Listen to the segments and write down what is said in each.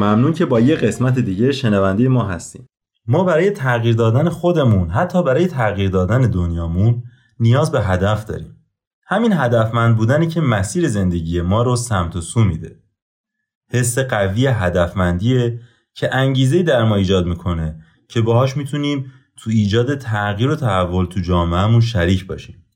ممنون که با یه قسمت دیگه شنونده ما هستیم. ما برای تغییر دادن خودمون حتی برای تغییر دادن دنیامون نیاز به هدف داریم. همین هدفمند بودنی که مسیر زندگی ما رو سمت و سو میده. حس قوی هدفمندیه که انگیزه در ما ایجاد می‌کنه که باهاش می‌تونیم تو ایجاد تغییر و تحول تو جامعهمون شریک باشیم.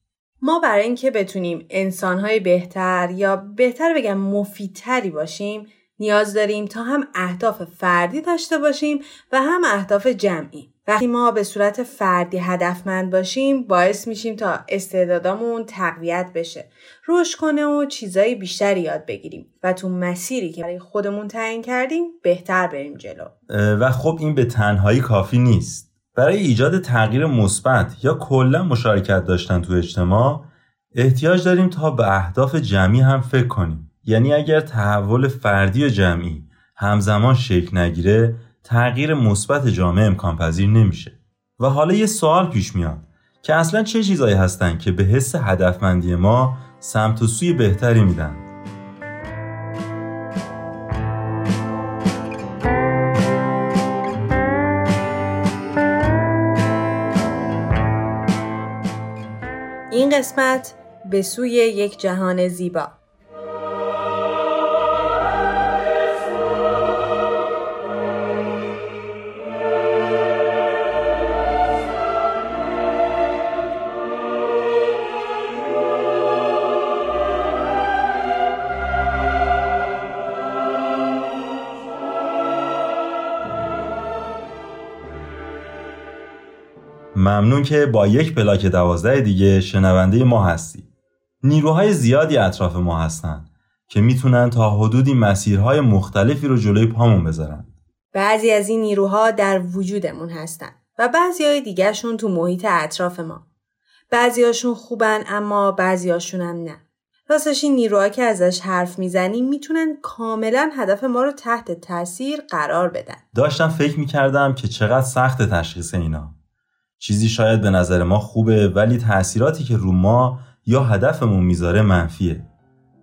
ما برای اینکه بتونیم انسانهای بهتر یا بهتر بگم مفیدتری باشیم نیاز داریم تا هم اهداف فردی داشته باشیم و هم اهداف جمعی. وقتی ما به صورت فردی هدفمند باشیم باعث میشیم تا استعدادامون تقویت بشه. رشد کنه و چیزایی بیشتری یاد بگیریم و تو مسیری که برای خودمون تعیین کردیم بهتر بریم جلو. و خب این به تنهایی کافی نیست. برای ایجاد تغییر مثبت یا کلا مشارکت داشتن تو اجتماع احتیاج داریم تا به اهداف جمعی هم فکر کنیم. یعنی اگر تحول فردی و جمعی همزمان شکل نگیره تغییر مثبت جامعه امکان پذیر نمیشه. و حالا یه سوال پیش میاد که اصلا چه چیزایی هستن که به حس هدفمندی ما سمت و سوی بهتری میدن؟ این قسمت به سوی یک جهان زیبا. ممنون که با یک پلاک دوازده دیگه شنونده ما هستی. نیروهای زیادی اطراف ما هستن که می‌تونن تا حدودی مسیرهای مختلفی رو جلوی پامون بذارن. بعضی از این نیروها در وجودمون هستن و بعضی های دیگرشون تو محیط اطراف ما. بعضی هاشون خوبن اما بعضی هاشون هم نه. راستش این نیروها که ازش حرف می‌زنیم می‌تونن کاملا هدف ما رو تحت تاثیر قرار بدن. داشتم فکر می‌کردم که چقدر سخت تشخیص اینا. چیزی شاید به نظر ما خوبه ولی تاثیراتی که رو ما یا هدفمون می‌ذاره منفیه.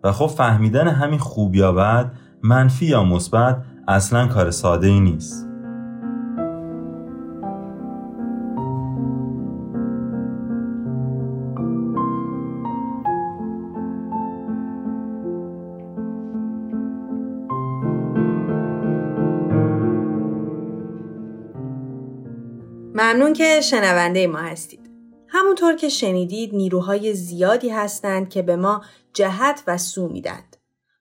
و خب فهمیدن همین خوب یا بد منفی یا مثبت اصلا کار ساده ای نیست. ممنون که شنونده ما هستید. همونطور که شنیدید نیروهای زیادی هستند که به ما جهت و سو میدند.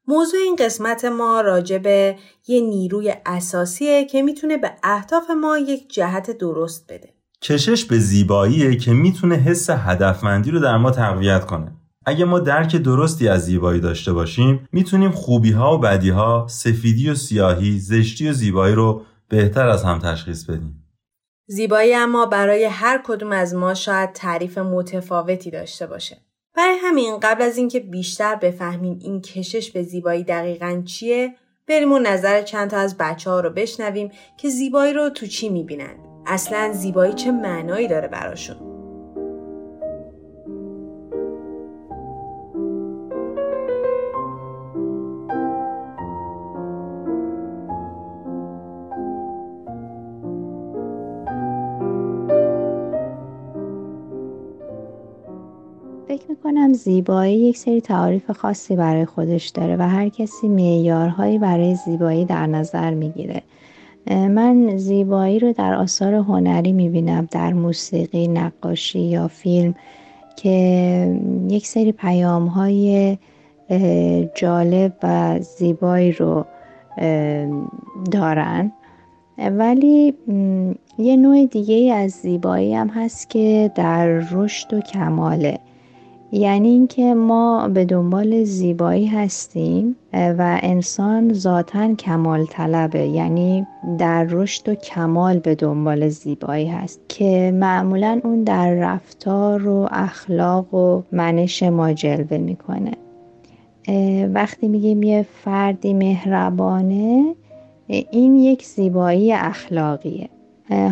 موضوع این قسمت ما راجع به یه نیروی اساسیه که می‌تونه به اهداف ما یک جهت درست بده. کشش به زیباییه که می‌تونه حس هدفمندی رو در ما تقویت کنه. اگه ما درک درستی از زیبایی داشته باشیم می‌تونیم خوبی ها و بدی ها، سفیدی و سیاهی، زشتی و زیبایی رو بهتر از هم تشخیص بدیم. زیبایی اما برای هر کدوم از ما شاید تعریف متفاوتی داشته باشه. برای همین قبل از اینکه بیشتر بفهمیم این کشش به زیبایی دقیقا چیه بریم و نظر چند تا از بچه ها رو بشنویم که زیبایی رو تو چی می‌بینند. اصلا زیبایی چه معنایی داره براشون. می‌کنم زیبایی یک سری تعاریف خاصی برای خودش داره و هر کسی معیارهایی برای زیبایی در نظر می‌گیره. من زیبایی رو در آثار هنری می‌بینم در موسیقی نقاشی یا فیلم که یک سری پیام های جالب و زیبایی رو دارن. ولی یه نوع دیگه از زیبایی هم هست که در رشد و کماله. یعنی اینکه ما به دنبال زیبایی هستیم و انسان ذاتا کمال طلبه یعنی در رشد و کمال به دنبال زیبایی هست که معمولا اون در رفتار و اخلاق و منش ما جلوه می‌کنه. وقتی میگیم یه فردی مهربانه این یک زیبایی اخلاقیه.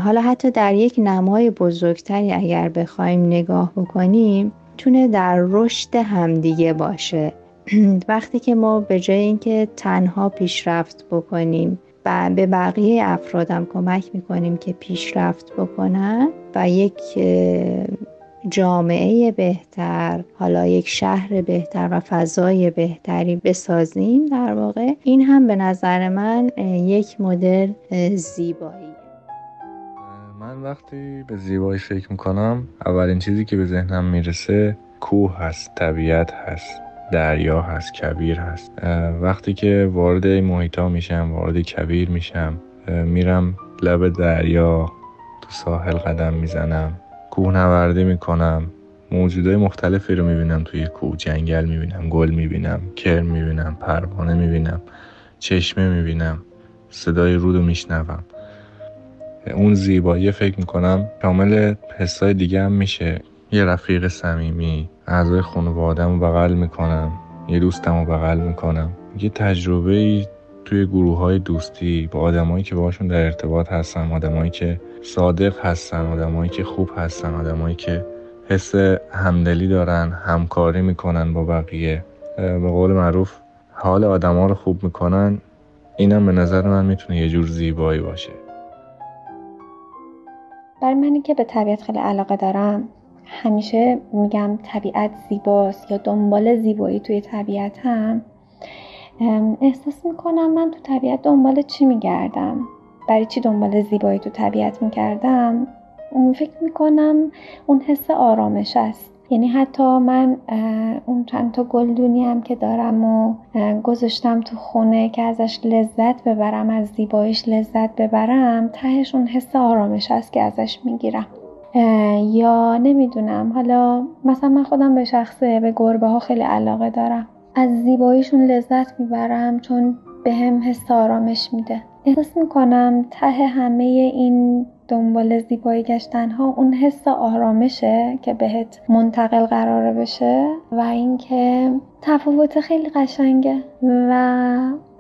حالا حتی در یک نمای بزرگتری اگر بخوایم نگاه بکنیم تونه در رشد همدیگه باشه. وقتی که ما به جای اینکه تنها پیشرفت بکنیم و به بقیه افرادم کمک می‌کنیم که پیشرفت بکنن و یک جامعه بهتر حالا یک شهر بهتر و فضای بهتری بسازیم در واقع این هم به نظر من یک مدل زیبایی. من وقتی به زیبایی فکر می‌کنم اولین چیزی که به ذهنم می‌رسه کوه هست طبیعت هست دریا هست کبیر هست. وقتی که وارد این محیط میشم وارد کبیر میشم میرم لب دریا تو ساحل قدم می‌زنم کوه نوردی می‌کنم. موجودای مختلفی رو می‌بینم توی کوه جنگل می‌بینم گل می‌بینم کرم می‌بینم پروانه می‌بینم چشمه می‌بینم صدای رود رو میشنوم. اون زیبایی فکر می‌کنم کامل حسای دیگه هم میشه. یه رفیق صمیمی اعضای خانوادم رو بغل می‌کنم یه دوستم رو بغل می‌کنم. یه تجربه توی گروه های دوستی با آدمایی که باشون در ارتباط هستن آدمایی که صادق هستن آدمایی که خوب هستن آدمایی که حس همدلی دارن همکاری می‌کنن با بقیه. به قول معروف حال آدما رو خوب می‌کنن اینم به نظر من می‌تونه یه جور زیبایی باشه. برای منی که به طبیعت خیلی علاقه دارم همیشه میگم طبیعت زیباست یا دنبال زیبایی توی طبیعت هم احساس می‌کنم من تو طبیعت دنبال چی میگردم؟ برای چی دنبال زیبایی تو طبیعت می‌کردم فکر می‌کنم اون حس آرامش است. یعنی حتی من اون چند تا گلدونی هم که دارم و گذاشتم تو خونه که ازش لذت ببرم از زیباییش لذت ببرم تهش اون حس آرامش است که ازش می‌گیرم. یا نمی‌دونم حالا مثلا من خودم به شخصه به گربه ها خیلی علاقه دارم. از زیباییشون لذت می‌برم چون به هم حس آرامش میده. احساس می‌کنم ته همه این دنبال زیبایی گشتن ها اون حس آرامشه که بهت منتقل قراره بشه و اینکه تفاوت خیلی قشنگه و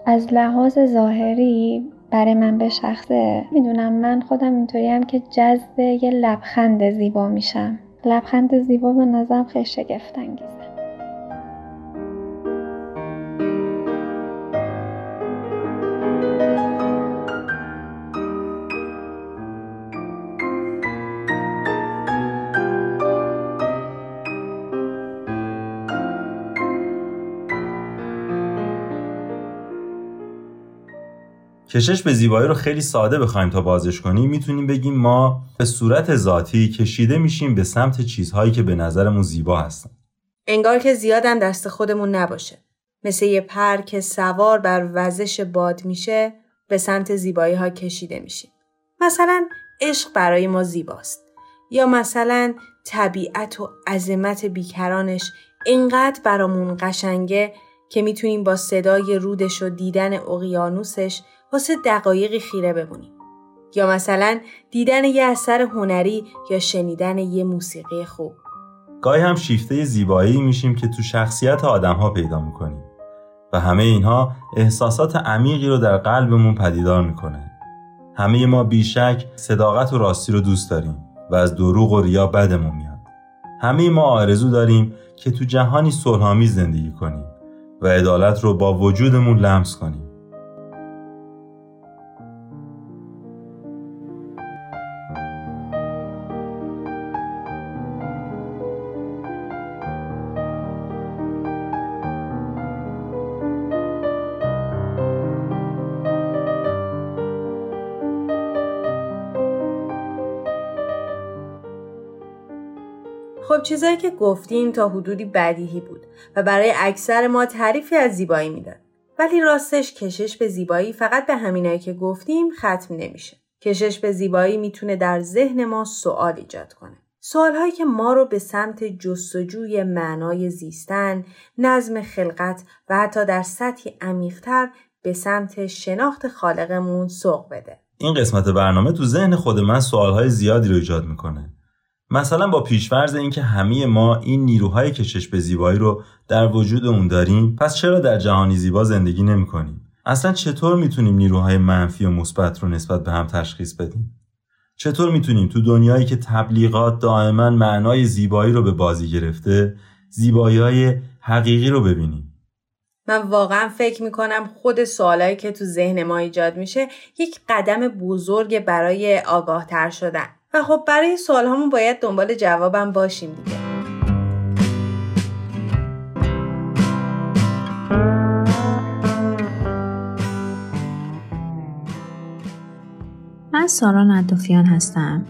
از لحاظ ظاهری برای من به شخصه. می‌دونم من خودم اینطوری هم که جذب یه لبخند زیبا میشم. لبخند زیبا به نظرم خیلی شگفت کشش به زیبایی رو خیلی ساده بخوایم تا بازش کنیم می‌تونیم بگیم ما به صورت ذاتی کشیده میشیم به سمت چیزهایی که به نظرمون زیبا هستن. انگار که زیادم دست خودمون نباشه. مثل یه پر که سوار بر وزش باد میشه به سمت زیبایی ها کشیده میشیم. مثلا عشق برای ما زیباست. یا مثلا طبیعت و عظمت بیکرانش اینقدر برامون قشنگه که می‌تونیم با صدای رودش و دیدن اقیانوسش واسه دقایقی خیره بمونیم. یا مثلا دیدن یه اثر هنری یا شنیدن یه موسیقی خوب. گاهی هم شیفته زیبایی میشیم که تو شخصیت آدم ها پیدا می‌کنیم و همه اینها احساسات عمیقی رو در قلبمون پدیدار می‌کنه. همه ما بیشک صداقت و راستی رو دوست داریم و از دروغ و ریا بدمون میاد. همه ما آرزو داریم که تو جهانی صلحآمیز زندگی کنیم و عدالت رو با وجودمون لمس کنیم. خب چیزایی که گفتیم تا حدودی بدیهی بود و برای اکثر ما تعریفی از زیبایی می‌داد. ولی راستش کشش به زیبایی فقط به همینایی که گفتیم ختم نمیشه. کشش به زیبایی می‌تونه در ذهن ما سوال ایجاد کنه. سوالهایی که ما رو به سمت جستجوی معنای زیستن، نظم خلقت و حتی در سطحی عمیقتر به سمت شناخت خالقمون سوق بده. این قسمت برنامه تو ذهن خود من سوالهای زیادی رو ایجاد می‌کنه. مثلا با پیشورز اینکه همه ما این نیروهای کشش به زیبایی رو در وجودمون داریم پس چرا در جهانی زیبا زندگی نمی‌کنیم؟ اصلا چطور می‌تونیم نیروهای منفی و مثبت رو نسبت به هم تشخیص بدیم؟ چطور می‌تونیم تو دنیایی که تبلیغات دائما معنای زیبایی رو به بازی گرفته زیبایی های حقیقی رو ببینیم؟ من واقعا فکر می‌کنم خود سوالایی که تو ذهن ما ایجاد میشه یک قدم بزرگ برای آگاه تر شدن. و خب برای سوال همون باید دنبال جوابم باشیم دیگه. من سارا ندافیان هستم.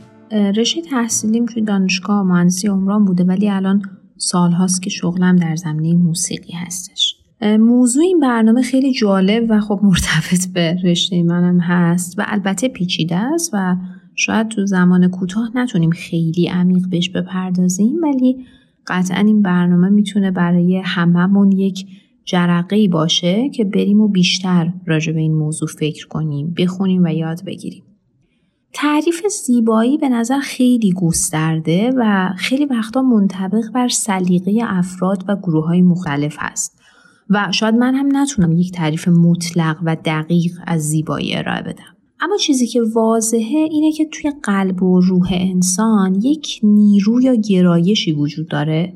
رشته تحصیلیم توی دانشگاه مهندسی عمران بوده ولی الان سالهاست که شغلم در زمینه موسیقی هستش. موضوع این برنامه خیلی جالب و خب مرتبط به رشته منم هست و البته پیچیده است و شاید تو زمان کوتاه نتونیم خیلی عمیق بهش بپردازیم ولی قطعا این برنامه می‌تونه برای هممون یک جرقه باشه که بریم و بیشتر راجع به این موضوع فکر کنیم بخونیم و یاد بگیریم. تعریف زیبایی به نظر خیلی گسترده و خیلی وقتا منطبق بر سلیقه افراد و گروه های مختلف هست. و شاید من هم نتونم یک تعریف مطلق و دقیق از زیبایی ارائه بدم. اما چیزی که واضحه اینه که توی قلب و روح انسان یک نیرو یا گرایشی وجود داره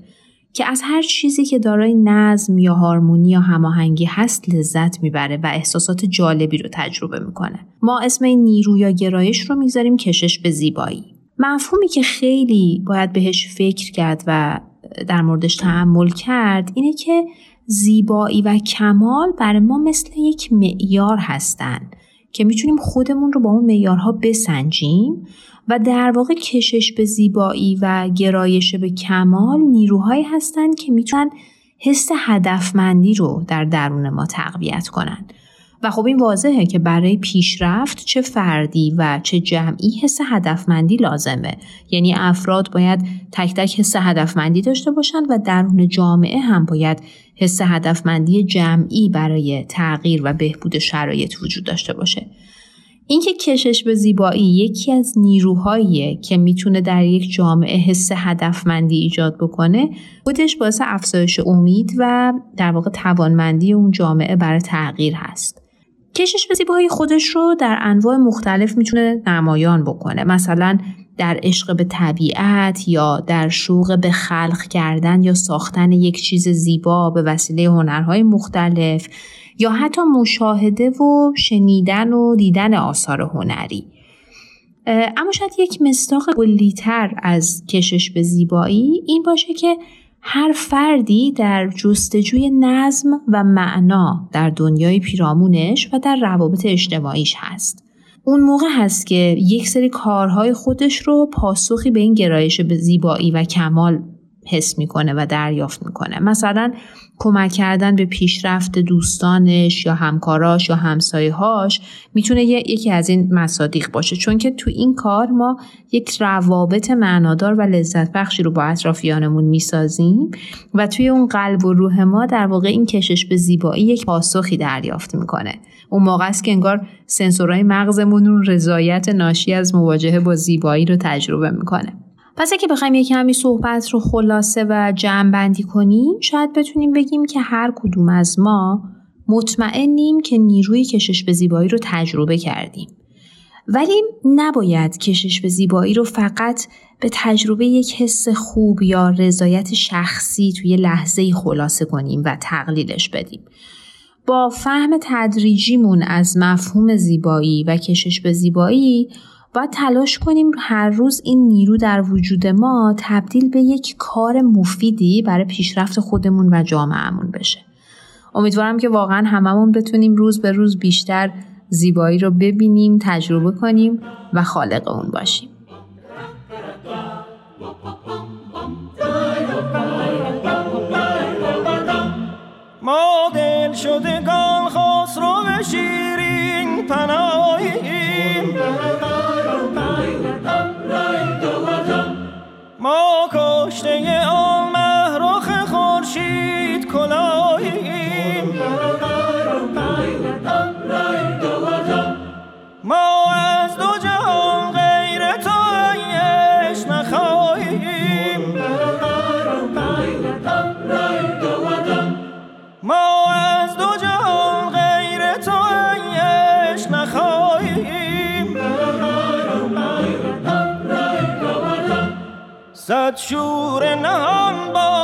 که از هر چیزی که دارای نظم یا هارمونی یا هماهنگی هست لذت می‌بره و احساسات جالبی رو تجربه می‌کنه. ما اسم این نیرو یا گرایش رو می‌ذاریم کشش به زیبایی. مفهومی که خیلی باید بهش فکر کرد و در موردش تحمل کرد اینه که زیبایی و کمال برای ما مثل یک معیار هستند که می‌تونیم خودمون رو با اون معیارها بسنجیم و در واقع کشش به زیبایی و گرایش به کمال نیروهایی هستند که می‌تونن حس هدفمندی رو در درون ما تقویت کنند و خب این واضحه که برای پیشرفت چه فردی و چه جمعی حس هدفمندی لازمه. یعنی افراد باید تک تک حس هدفمندی داشته باشند و درون جامعه هم باید حس هدفمندی جمعی برای تغییر و بهبود شرایط وجود داشته باشه. اینکه کشش به زیبایی یکی از نیروهاییه که می‌تونه در یک جامعه حس هدفمندی ایجاد بکنه خودش باعث افزایش امید و در واقع توانمندی اون جامعه برای تغییر هست. کشش به زیبایی خودش رو در انواع مختلف می‌تونه نمایان بکنه. مثلا در عشق به طبیعت یا در شوق به خلق کردن یا ساختن یک چیز زیبا به وسیله هنرهای مختلف یا حتی مشاهده و شنیدن و دیدن آثار هنری. اما شاید یک مستاق کلیتر از کشش به زیبایی این باشه که هر فردی در جستجوی نظم و معنا در دنیای پیرامونش و در روابط اجتماعیش هست. اون موقع هست که یک سری کارهای خودش رو پاسخی به این گرایش به زیبایی و کمال حس می‌کنه و دریافت می‌کنه مثلا کمک کردن به پیشرفت دوستانش یا همکاراش یا همسایهاش می‌تونه یکی از این مصادیق باشه. چون که تو این کار ما یک روابط معنادار و لذت بخشی رو با اطرافیانمون می‌سازیم و توی اون قلب و روح ما در واقع این کشش به زیبایی یک پاسخی دریافت می‌کنه. اون موقع است که انگار سنسورهای مغزمون رضایت ناشی از مواجهه با زیبایی رو تجربه می‌کنه. پس اگه بخوایم یک کمی صحبت رو خلاصه و جمع بندی کنیم شاید بتونیم بگیم که هر کدوم از ما مطمئنیم که نیروی کشش به زیبایی رو تجربه کردیم. ولی نباید کشش به زیبایی رو فقط به تجربه یک حس خوب یا رضایت شخصی توی لحظه خلاصه کنیم و تقلیلش بدیم. با فهم تدریجیمون از مفهوم زیبایی و کشش به زیبایی باید تلاش کنیم هر روز این نیرو در وجود ما تبدیل به یک کار مفیدی برای پیشرفت خودمون و جامعهمون بشه. امیدوارم که واقعا هممون بتونیم روز به روز بیشتر زیبایی رو ببینیم تجربه کنیم و خالق اون باشیم. ما دل شده گل خسرو شیرین پناهی Güneşliğe o شور نهان با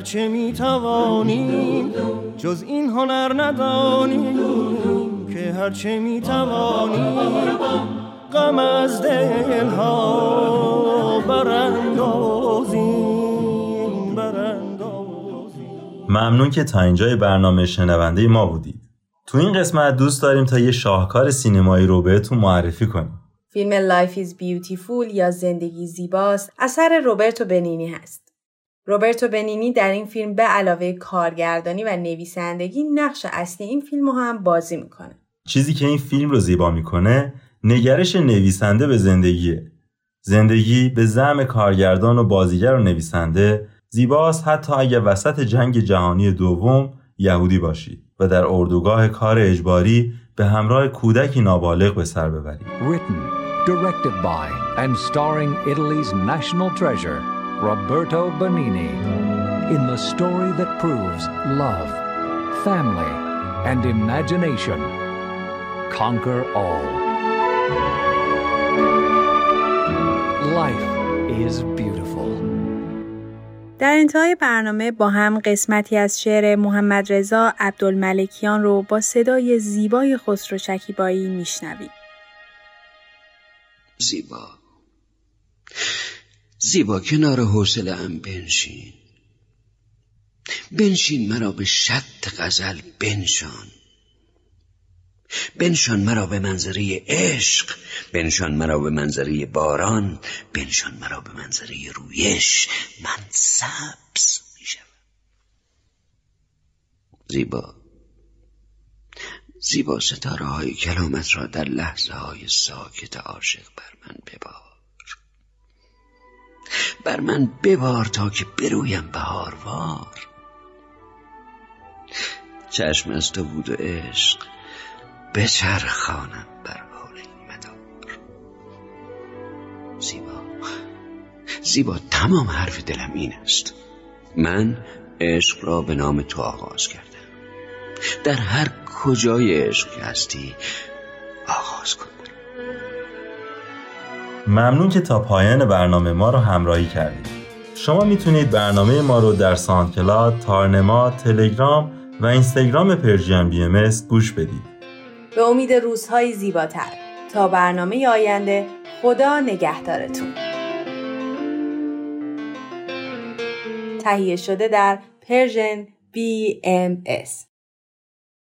هرچه می توانیم جز این هنر ندانیم که هرچه می توانیم غم از دلها براندازیم براندازیم. ممنون که تا اینجای برنامه شنونده ما بودید. تو این قسمت دوست داریم تا یه شاهکار سینمایی رو بهتون معرفی کنیم. فیلم Life is Beautiful یا زندگی زیباست اثر روبرتو بنینی هست. روبرتو بنینی در این فیلم به علاوه کارگردانی و نویسندگی نقش اصلی این فیلم رو هم بازی می‌کنه. چیزی که این فیلم رو زیبا می‌کنه نگرش نویسنده به زندگیه زندگی به زعم کارگردان و بازیگر و نویسنده زیباست حتی اگر وسط جنگ جهانی دوم یهودی باشی و در اردوگاه کار اجباری به همراه کودکی نابالغ به سر ببری Written, directed by, and starring Italy's national treasure, Roberto Benini, in the story that proves love, family, and imagination conquer all. Life is beautiful. در انتهای برنامه با هم قسمتی از شعر محمد رضا عبدالملکیان رو با صدای زیبای خسرو شکیبایی میشنویم. زیبا زیبا کنار حوصله ام بنشین. بنشین مرا به شط غزل بنشان. بنشان مرا به منظره عشق بنشان مرا به منظره باران بنشان مرا به منظره رویش. من سبز میشم زیبا. زیبا ستاره های کلامت را در لحظه های ساکت عاشق بر من ببار بر من ببار تا که برویم بهاروار. چشم از تو بود و عشق بچرخانم بر حال مدار. زیبا زیبا تمام حرف دلم این است. من عشق را به نام تو آغاز کردم. در هر کجای عشق هستی آغاز کن. ممنون که تا پایان برنامه ما رو همراهی کردید. شما می‌تونید برنامه ما رو در ساندکلاد، تارنما، تلگرام و اینستاگرام پرژیم بی ام گوش بدید. به امید روزهای زیباتر. تا برنامه آینده خدا نگهدارتون. تهیه شده در پرژن BMS